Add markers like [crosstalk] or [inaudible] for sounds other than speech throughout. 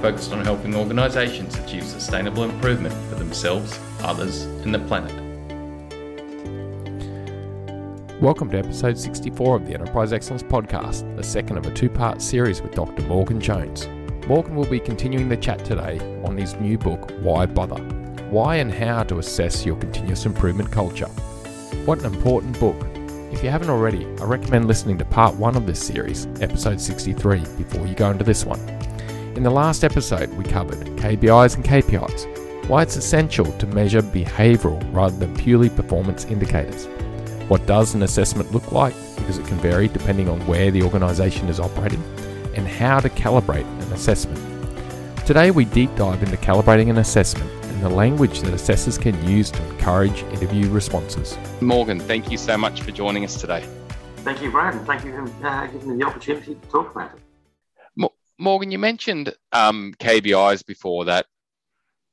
focused on helping organisations achieve sustainable improvement for themselves, others, and the planet. Welcome to episode 64 of the Enterprise Excellence Podcast, the second of a two part series with Dr. Morgan Jones. Morgan will be continuing the chat today on his new book, Why Bother? Why and How to Assess Your Continuous Improvement Culture. What an important book. If you haven't already, I recommend listening to part one of this series, episode 63, before you go into this one. In the last episode, we covered KBIs and KPIs, why it's essential to measure behavioural rather than purely performance indicators. What does an assessment look like? Because it can vary depending on where the organisation is operating, and how to calibrate an assessment. Today, we deep dive into calibrating an assessment and the language that assessors can use to encourage interview responses. Morgan, thank you so much for joining us today. Thank you, Brad, and thank you for uh, giving me the opportunity to talk about it. Morgan, you mentioned um, KBIs before that,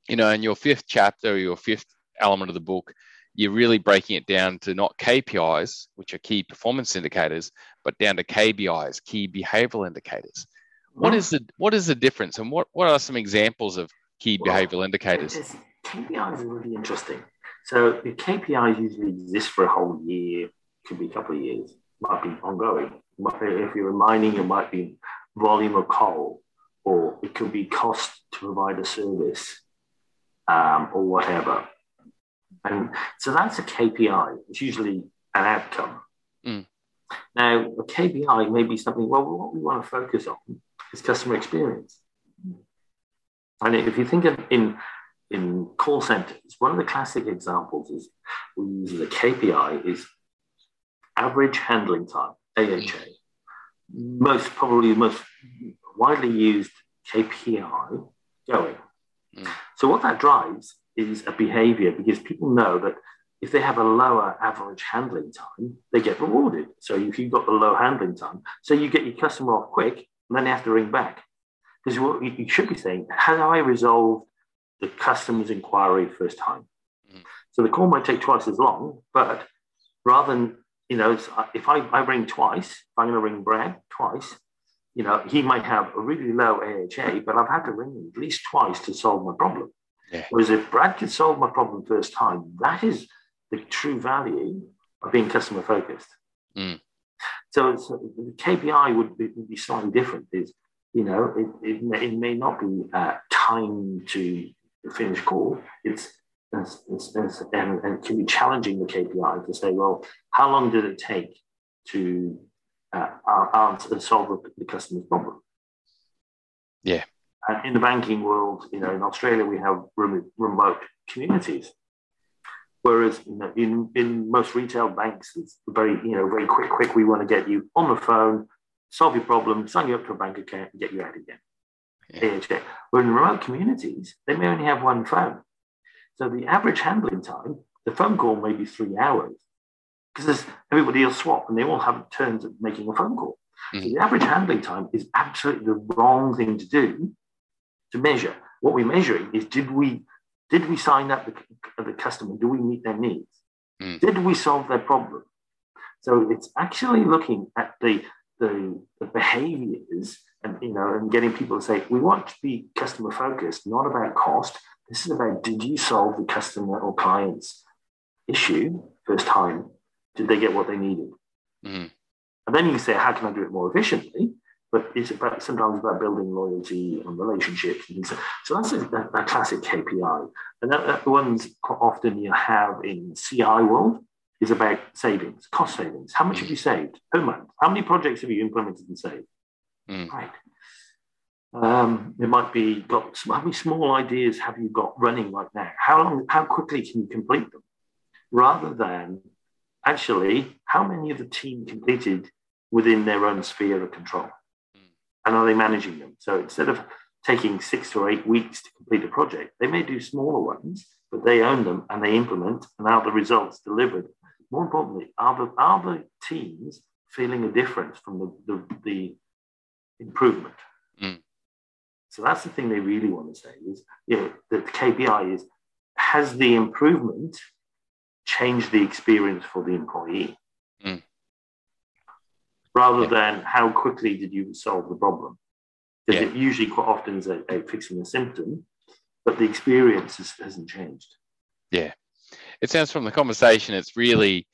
you know, in your fifth chapter, your fifth element of the book, you're really breaking it down to not KPIs, which are key performance indicators, but down to KBIs, key behavioral indicators. What is the what is the difference, and what, what are some examples of key well, behavioral indicators? KPIs are really interesting. So the KPIs usually exist for a whole year, could be a couple of years, might be ongoing. If you're in mining, it might be volume of coal, or it could be cost to provide a service, um, or whatever. And so that's a KPI. It's usually an outcome. Mm. Now, a KPI may be something, well, what we want to focus on is customer experience. And if you think of in, in call centers, one of the classic examples is we use as a KPI is average handling time, AHA most probably the most widely used KPI going. Mm. So what that drives is a behavior because people know that if they have a lower average handling time, they get rewarded. So if you've got the low handling time, so you get your customer off quick, and then they have to ring back. Because what you should be saying, how do I resolve the customer's inquiry first time? Mm. So the call might take twice as long, but rather than you know, uh, if I, I ring twice, if I'm going to ring Brad twice, you know, he might have a really low AHA, but I've had to ring him at least twice to solve my problem. Yeah. Whereas if Brad could solve my problem first time, that is the true value of being customer focused. Mm. So it's, the KPI would be, would be, slightly different. Is you know, it, it, may, it may not be uh, time to finish call. It's and, and, and can be challenging the KPI to say, well, how long did it take to uh, answer and solve the, the customer's problem? Yeah. And in the banking world, you know, in Australia, we have remote communities. Whereas you know, in, in most retail banks, it's very, you know, very quick, quick. We want to get you on the phone, solve your problem, sign you up to a bank account, and get you out again. Yeah. Where in remote communities, they may only have one phone. So the average handling time, the phone call may be three hours because everybody will swap and they all have turns of making a phone call. Mm-hmm. So the average handling time is absolutely the wrong thing to do to measure. What we're measuring is did we did we sign up the, the customer? Do we meet their needs? Mm. Did we solve their problem? So it's actually looking at the, the, the behaviors and you know and getting people to say we want to be customer focused, not about cost, this is about did you solve the customer or client's issue first time? Did they get what they needed? Mm-hmm. And then you say, how can I do it more efficiently? But it's about sometimes about building loyalty and relationships. And so, so that's a, that, classic KPI. And that, that the ones often you have in CI world is about savings, cost savings. How much have you saved per month? How many projects have you implemented and saved? Mm. Right. Um, it might be got how many small ideas have you got running right now? How long, how quickly can you complete them? Rather than actually, how many of the team completed within their own sphere of control? And are they managing them? So instead of taking six or eight weeks to complete a project. They may do smaller ones, but they own them and they implement, and are the results delivered? More importantly, are the, are the teams feeling a difference from the, the, the improvement? Mm. So that's the thing they really want to say is, you know, the KPI is, has the improvement changed the experience for the employee? Mm. Rather Yeah. than how quickly did you solve the problem? Because Yeah. it usually quite often is a, a fixing a symptom, but the experience is, hasn't changed. Yeah. It sounds from the conversation it's really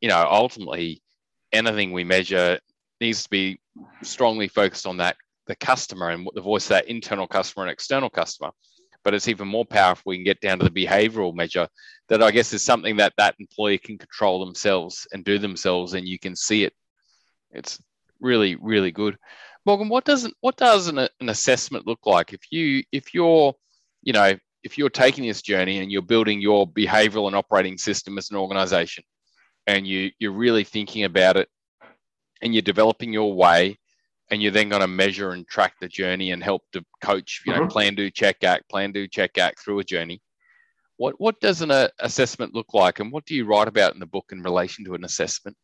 you know ultimately anything we measure needs to be strongly focused on that the customer and the voice of that internal customer and external customer but it's even more powerful we can get down to the behavioral measure that i guess is something that that employee can control themselves and do themselves and you can see it. It's really really good. Morgan what doesn't what does an, an assessment look like? If you if you're you know if you're taking this journey and you're building your behavioral and operating system as an organization and you you're really thinking about it and you're developing your way and you're then going to measure and track the journey and help to coach you know Mhm. plan do check act plan do check act through a journey what what does an uh, assessment look like and what do you write about in the book in relation to an assessment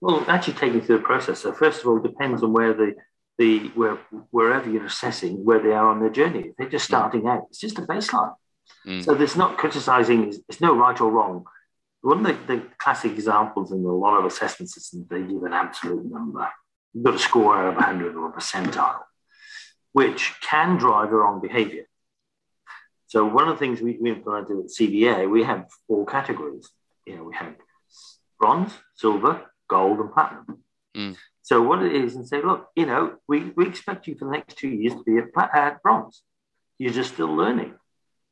Well, actually taking through the process. So first of all, it depends on where the the where wherever you're assessing where they are on their journey. If they're just starting out, it's just a baseline. Mm. So there's not criticizing. It's no right or wrong. One of the, the classic examples in a lot of assessment systems, they give an absolute number. You've got a score out of 100 or a percentile, which can drive the wrong behavior. So one of the things we, we implemented at CBA, we have four categories. You know, we have bronze, silver, gold, and platinum. Mm. So what it is, and say, look, you know, we, we expect you for the next two years to be at, at bronze. You're just still learning.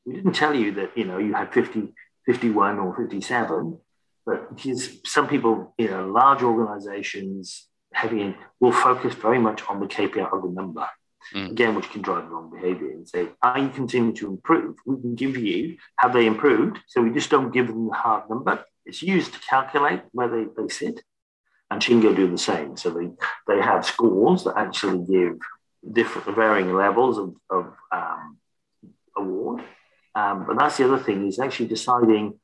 We didn't tell you that, you know, you had 50, 51 or 57, but because some people, you know, large organizations, heavy in, will focus very much on the KPI of the number. Mm. Again, which can drive wrong behavior and say, are you continuing to improve? We can give you, have they improved? So we just don't give them the hard number. It's used to calculate where they, they sit. And Shingo do the same. So they, they have scores that actually give different varying levels of, of um, award. Um, but that's the other thing is actually deciding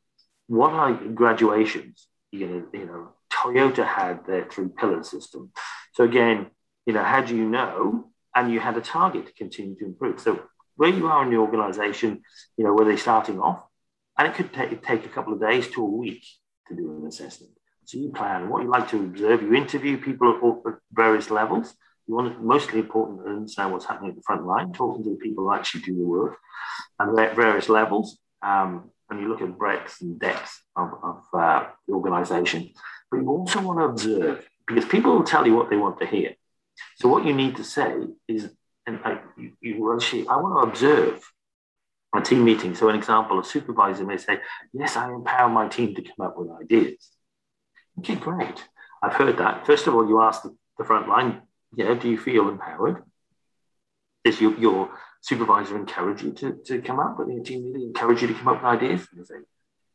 what are graduations. You know, you know, Toyota had their three pillar system. So again, you know, how do you know? And you had a target to continue to improve. So where you are in the organization, you know, where they're starting off, and it could take, take a couple of days to a week to do an assessment. So you plan what you like to observe. You interview people at, at various levels. You want it mostly important to understand what's happening at the front line, talking to the people who actually do the work, and at various levels. Um, and you look at breadth and depth of, of uh, the organization. But you also want to observe because people will tell you what they want to hear. So what you need to say is, and I, you, you actually, I want to observe a team meeting. So an example, a supervisor may say, yes, I empower my team to come up with ideas. Okay, great. I've heard that. First of all, you ask the, the front line, yeah, do you feel empowered? Does your, your supervisor encourage you to, to come up with a team meeting, encourage you to come up with ideas? And you say,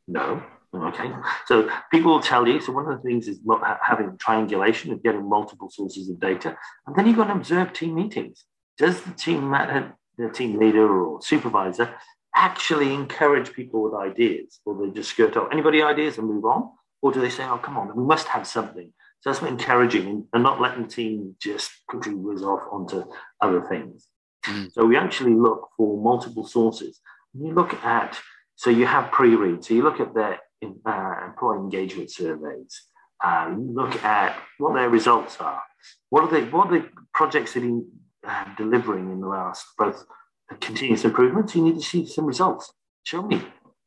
no. Okay. So people will tell you. So one of the things is having triangulation and getting multiple sources of data. And then you've got to observe team meetings. Does the team, the team leader or supervisor actually encourage people with ideas? Or they just skirt off, anybody ideas and move on? Or do they say, oh, come on, we must have something? So that's encouraging and- and not letting the team just quickly whiz off onto other things. Mm. So we actually look for multiple sources. You look at, so you have pre-read. So you look at their uh, employee engagement surveys. Uh, look at what their results are. What are they? What are the projects that are uh, delivering in the last both the continuous improvements? You need to see some results. Show me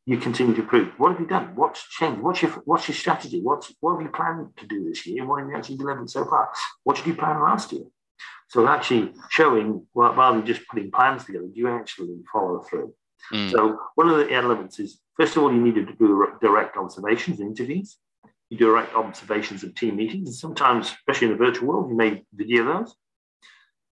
you continue to improve. What have you done? What's changed? What's your what's your strategy? What's what have you planned to do this year? What have you actually delivered so far? What did you plan last year? So actually showing well, rather than just putting plans together, do you actually follow through? Mm. So one of the elements is first of all you need to do direct observations, and interviews. You do direct observations of team meetings, and sometimes, especially in the virtual world, you may video those.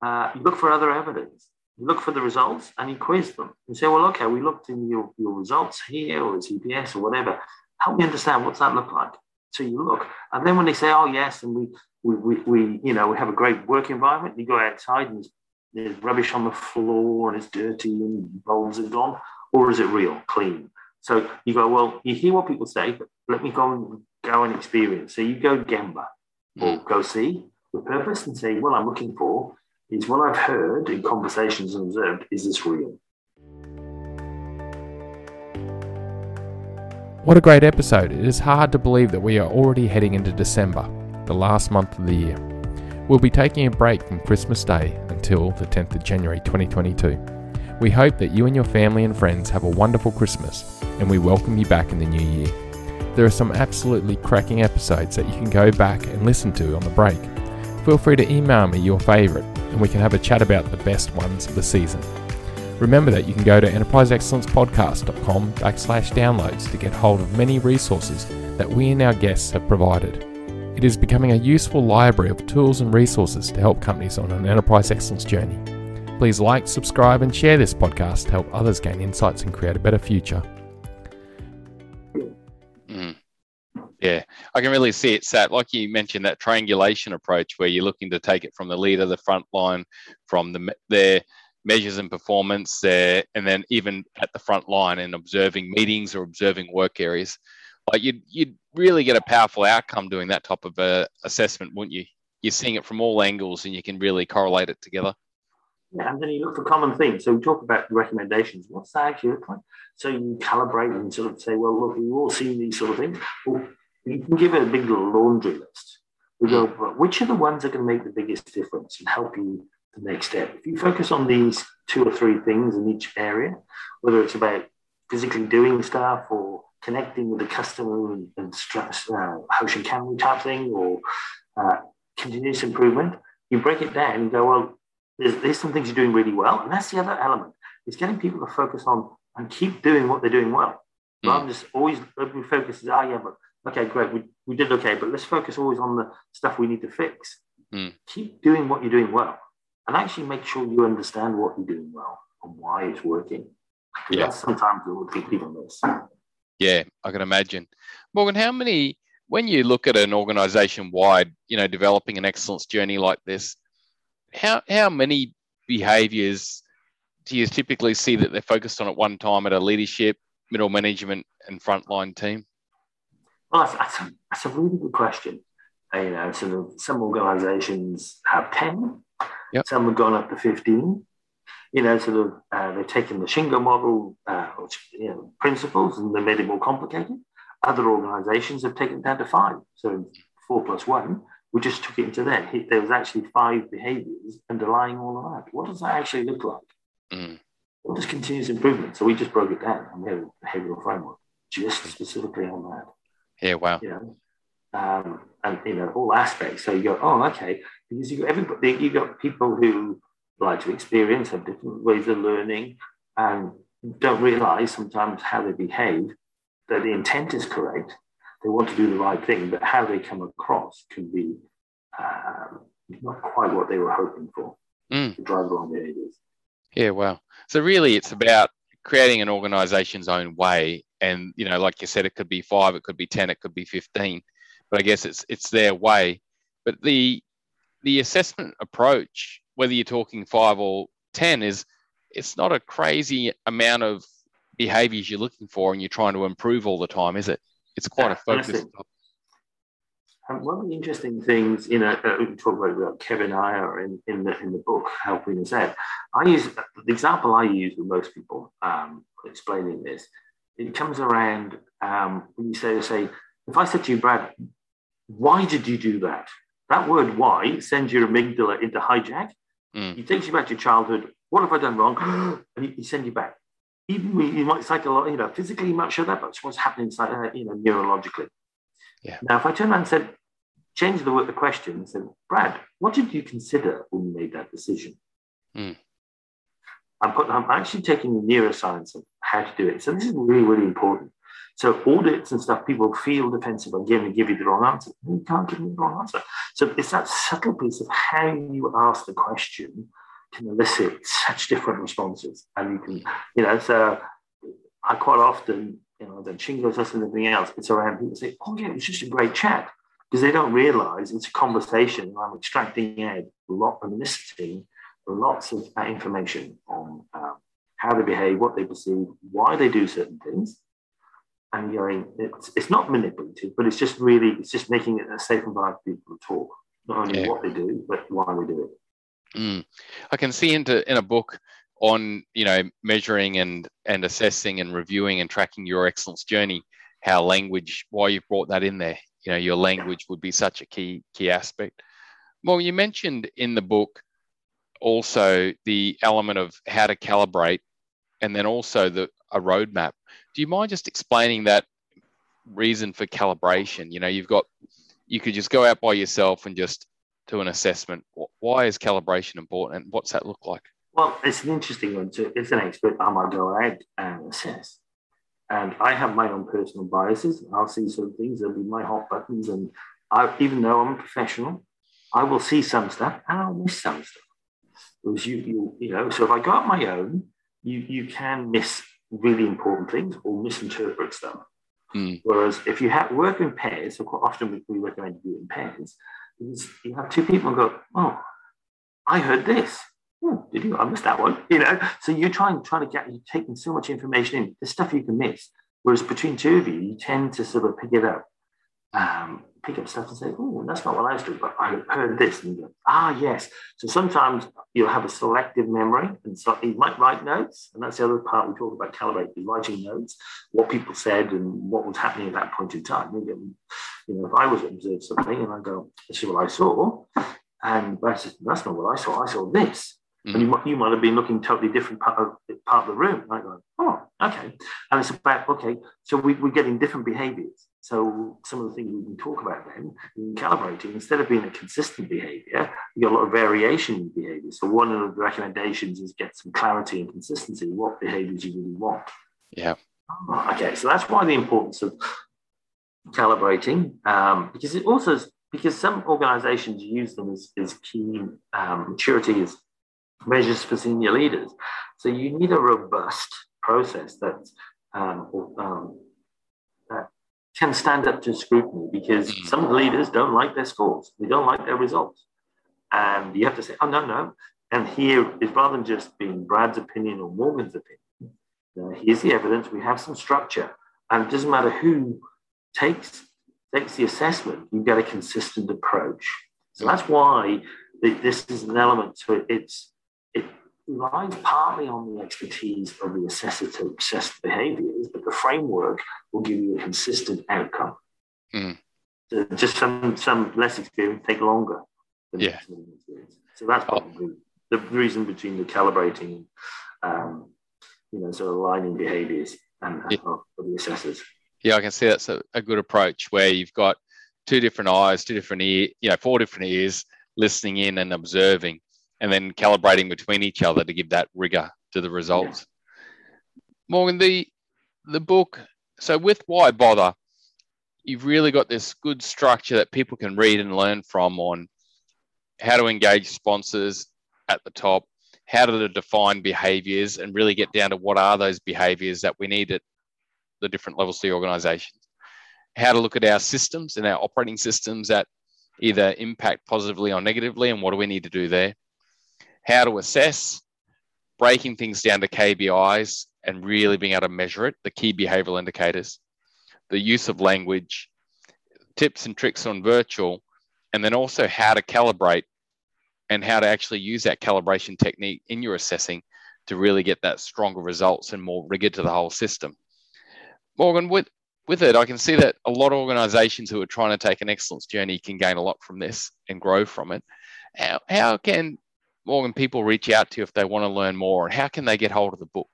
Uh, you look for other evidence. You look for the results and you quiz them. You say, well, okay, we looked in your, your results here or the CPS or whatever. Help me understand what's that look like. So you look, and then when they say, oh yes, and we we, we, we you know we have a great work environment, you go outside and there's rubbish on the floor and it's dirty and bowls are gone, or is it real, clean? So you go, well, you hear what people say, but let me go and go and experience. So you go Gemba or hmm. go see with purpose and say, what I'm looking for is what I've heard in conversations and observed, is this real? What a great episode. It is hard to believe that we are already heading into December, the last month of the year. We'll be taking a break from Christmas Day until the 10th of January 2022. We hope that you and your family and friends have a wonderful Christmas and we welcome you back in the new year. There are some absolutely cracking episodes that you can go back and listen to on the break. Feel free to email me your favourite and we can have a chat about the best ones of the season. Remember that you can go to enterpriseexcellencepodcast.com backslash downloads to get hold of many resources that we and our guests have provided. It is becoming a useful library of tools and resources to help companies on an enterprise excellence journey. Please like, subscribe, and share this podcast to help others gain insights and create a better future. Mm. Yeah, I can really see it sat, like you mentioned, that triangulation approach where you're looking to take it from the leader, the front line, from the, their measures and performance there, and then even at the front line and observing meetings or observing work areas. Like you'd, you'd really get a powerful outcome doing that type of uh, assessment, wouldn't you? You're seeing it from all angles and you can really correlate it together. And then you look for common themes. So we talk about recommendations. What's that actually look like? So you calibrate and sort of say, well, look, we've all seen these sort of things. Well, you can give it a big laundry list. We go, well, which are the ones that can make the biggest difference and help you the next step? If you focus on these two or three things in each area, whether it's about physically doing stuff or connecting with the customer and, and stress, uh, Hoshin Kanri type thing or uh, continuous improvement, you break it down and go, well, there's, there's some things you're doing really well. And that's the other element. is getting people to focus on and keep doing what they're doing well. Mm. Rather than just always every focus is, oh yeah, but okay, great, we, we did okay, but let's focus always on the stuff we need to fix. Mm. Keep doing what you're doing well and actually make sure you understand what you're doing well and why it's working. Yeah. That's sometimes what people miss. Yeah, I can imagine. Morgan, how many, when you look at an organization wide, you know, developing an excellence journey like this, how, how many behaviors do you typically see that they're focused on at one time at a leadership, middle management, and frontline team? Well, that's, that's, a, that's a really good question. Uh, you know, sort of some organizations have 10, yep. some have gone up to 15 you know, sort of uh, they've taken the Shingo model uh, which, you know, principles and they made it more complicated. Other organizations have taken it down to five. So four plus one, we just took it into there. There was actually five behaviors underlying all of that. What does that actually look like? Mm. What does continuous improvement? So we just broke it down and we have a behavioral framework just specifically on that. Yeah, wow. You know, um, and you know all aspects. So you go, oh, okay, because you got everybody, you got people who like to experience, have different ways of learning, and don't realize sometimes how they behave, that the intent is correct. They want to do the right thing, but how they come across can be um, not quite what they were hoping for mm. to drive wrong behaviors. Yeah, wow. So really, it's about creating an organization's own way, and you know, like you said, it could be five, it could be ten, it could be fifteen, but I guess it's it's their way. But the the assessment approach whether you're talking five or 10 is it's not a crazy amount of behaviors you're looking for and you're trying to improve all the time, is it? It's quite a focus. Um, one of the interesting things, you know, uh, we talk about, about Kevin Iyer in, in, the, in the book, Helping Us Out. I use the example I use with most people um, explaining this. It comes around um, when you say, say, if I said to you, Brad, why did you do that? That word why sends your amygdala into hijack Mm. He takes you back to your childhood. What have I done wrong? [gasps] and he, he sends you back. Even you might psychologically, you know, physically, you might show that, but it's what's happening, uh, you know, neurologically. Yeah. Now, if I turn around and said, change the word, the question, and said, Brad, what did you consider when you made that decision? Mm. I'm, I'm actually taking the neuroscience of how to do it. So this is really, really important. So audits and stuff, people feel defensive and give, give you the wrong answer. You can't give me the wrong answer. So it's that subtle piece of how you ask the question can elicit such different responses. And you can, you know, so I quite often, you know, then Shingo's us and everything else, it's around people say, oh yeah, it's just a great chat. Because they don't realize it's a conversation. I'm extracting out a lot, I'm eliciting lots of uh, information on um, how they behave, what they perceive, why they do certain things. And going, it's, it's not manipulative, but it's just really, it's just making it a safe environment for people to talk, not only Yeah. what they do, but why they do it. Mm. I can see into in a book on you know measuring and and assessing and reviewing and tracking your excellence journey how language why you've brought that in there. You know your language would be such a key key aspect. Well you mentioned in the book also the element of how to calibrate and then also the a roadmap. Do you mind just explaining that reason for calibration? You know you've got you could just go out by yourself and just do an assessment why is calibration important and what's that look like Well, it's an interesting one. So, as an expert, I might go ahead and assess. And I have my own personal biases. I'll see some things that'll be my hot buttons. And I, even though I'm a professional, I will see some stuff and I'll miss some stuff. Whereas you, you, you know, so if I go out my own, you, you can miss really important things or misinterpret stuff. Mm. Whereas if you have work in pairs, so quite often we, we recommend you do in pairs, you have two people go, oh, I heard this. Oh, did you? I missed that one. You know, so you're trying trying to get you're taking so much information in. There's stuff you can miss. Whereas between two of you, you tend to sort of pick it up, um, pick up stuff and say, "Oh, that's not what I was doing," but I heard this, and you go, "Ah, yes." So sometimes you'll have a selective memory, and so you might write notes, and that's the other part we talk about calibrating, writing notes, what people said and what was happening at that point in time. You you know, if I was to observe something and I go, "This is what I saw," and I said, "That's not what I saw. I saw this." And you mm. might, you might have been looking totally different part of, part of the room. I go, oh, okay. And it's about, okay, so we, we're getting different behaviors. So some of the things we can talk about then in calibrating, instead of being a consistent behavior, you get a lot of variation in behavior. So one of the recommendations is get some clarity and consistency, what behaviors you really want. Yeah. Oh, Okay, so that's why the importance of calibrating, um, because it also, because some organizations use them as, as key um, maturity as measures for senior leaders. So you need a robust process that, um, um, that can stand up to scrutiny because Mm. some leaders don't like their scores, they don't like their results. And you have to say, oh, no, no. And here is rather than just being Brad's opinion or Morgan's opinion, uh, here's the evidence, we have some structure. And it doesn't matter who takes, takes the assessment, you get a consistent approach. So that's why this is an element to it. It's, it relies partly on the expertise of the assessor to assess the behaviors, but the framework will give you a consistent outcome. Mm. So just some, some less experience take longer. Than Yeah. So that's probably the reason between the calibrating, um, you know, sort of aligning behaviors and Yeah. of, of the assessors. Yeah, I can see that's a, a good approach where you've got two different eyes, two different ear, you know, four different ears listening in and observing, and then calibrating between each other to give that rigor to the results. Morgan, the the book. So with why bother, you've really got this good structure that people can read and learn from on how to engage sponsors at the top, how to define behaviors, and really get down to what are those behaviors that we need at the different levels of the organization. How to look at our systems and our operating systems that either impact positively or negatively, and what do we need to do there? How to assess, breaking things down to KBIs and really being able to measure it, the key behavioral indicators, the use of language, tips and tricks on virtual, and then also how to calibrate and how to actually use that calibration technique in your assessing to really get that stronger results and more rigor to the whole system. Morgan, with with it, I can see that a lot of organizations who are trying to take an excellence journey can gain a lot from this and grow from it. How, how can Morgan people reach out to you if they want to learn more, and how can they get hold of the book?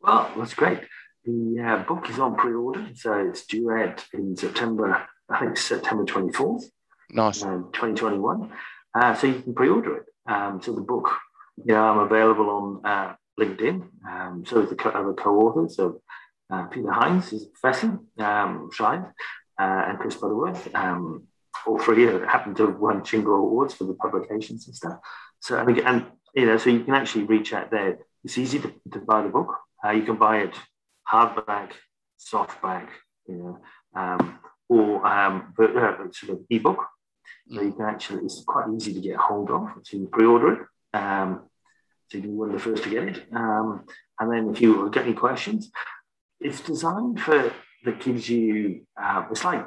Well, that's great. The uh, book is on pre-order, so it's due out in September. I think September twenty fourth. Nice. um, 2021. Uh, so you can pre-order it. Um, so the book, you know, I'm available on uh, LinkedIn. Um, so is the co- other co-authors. So uh, Peter Hines is a professor, um, Shine, uh, and Chris Butterworth. Um, all three happen to have won Shingo Awards for the publications and stuff. So and, again, and you know, so you can actually reach out there. It's easy to, to buy the book. Uh, you can buy it hardback, softback, you know, um, or um, but, uh, sort of ebook. So you can actually, it's quite easy to get hold of. So you pre-order it. Um, so you'll be one of the first to get it. Um, and then if you get any questions, it's designed for that gives you, uh, it's like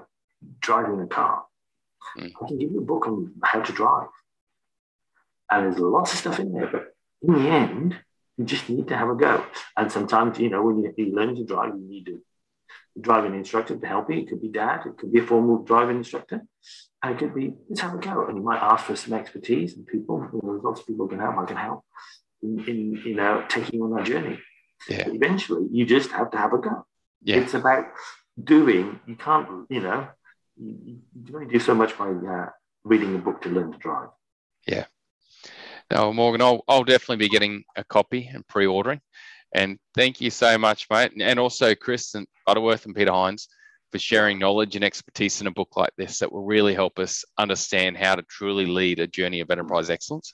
driving a car. Mm. I can give you a book on how to drive. And there's lots of stuff in there, but in the end, you just need to have a go. And sometimes, you know, when you, you learn to drive, you need to driving instructor to help you. It could be dad, it could be a formal driving instructor, and it could be let's have a go. And you might ask for some expertise and people. You know, lots of people can help. I can help in, in you know taking on that journey. Yeah. Eventually, you just have to have a go. Yeah. It's about doing. You can't, you know, you, you only do so much by uh, reading a book to learn to drive. Yeah. No, Morgan, I'll, I'll definitely be getting a copy and pre-ordering. And thank you so much, mate. And also Chris and Butterworth and Peter Hines for sharing knowledge and expertise in a book like this that will really help us understand how to truly lead a journey of enterprise excellence.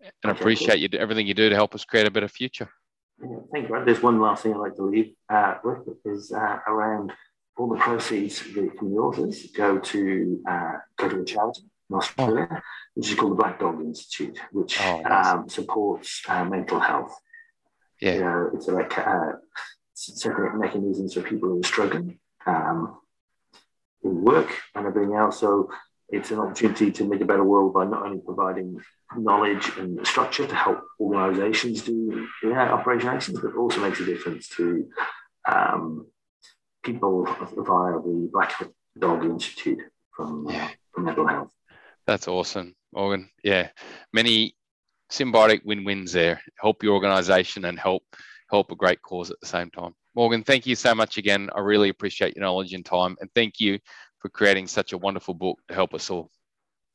And okay, appreciate you everything you do to help us create a better future. Yeah, thank you. There's one last thing I'd like to leave uh, with is uh, around all the proceeds from the authors go to uh, go to a charity in Australia, oh. which is called the Black Dog Institute, which oh, nice. um, supports uh, mental health yeah. You know, it's like uh, setting mechanisms for people who are struggling um, in work and everything else. So it's an opportunity to make a better world by not only providing knowledge and structure to help organizations do yeah, operation excellence, but also makes a difference to um, people via the Black Dog Institute from, uh, from mental health. That's awesome, Morgan. Yeah, many symbiotic win-wins there. Help your organization and help help a great cause at the same time. Morgan, thank you so much again. I really appreciate your knowledge and time, and thank you for creating such a wonderful book to help us all.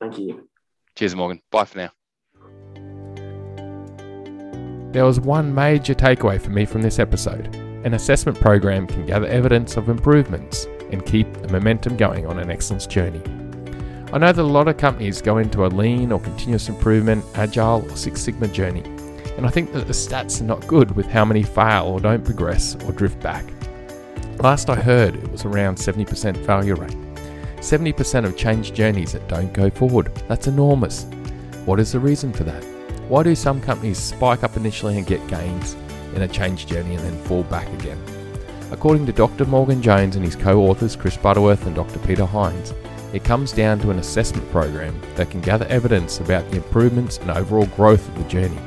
Thank you. Cheers, Morgan. Bye for now. There was one major takeaway for me from this episode. An assessment program can gather evidence of improvements and keep the momentum going on an excellence journey. I know that a lot of companies go into a lean or continuous improvement, agile or Six Sigma journey, and I think that the stats are not good with how many fail or don't progress or drift back. Last I heard, it was around 70% failure rate. 70% of change journeys that don't go forward. That's enormous. What is the reason for that? Why do some companies spike up initially and get gains in a change journey and then fall back again? According to Dr. Morgan Jones and his co authors Chris Butterworth and Dr. Peter Hines, it comes down to an assessment program that can gather evidence about the improvements and overall growth of the journey.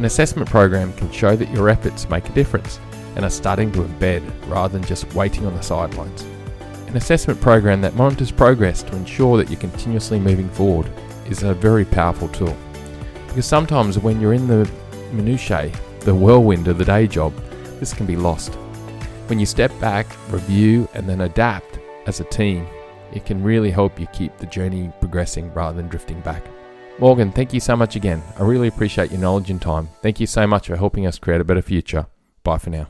An assessment program can show that your efforts make a difference and are starting to embed rather than just waiting on the sidelines. An assessment program that monitors progress to ensure that you're continuously moving forward is a very powerful tool. Because sometimes when you're in the minutiae, the whirlwind of the day job, this can be lost. When you step back, review, and then adapt as a team, it can really help you keep the journey progressing rather than drifting back. Morgan, thank you so much again. I really appreciate your knowledge and time. Thank you so much for helping us create a better future. Bye for now.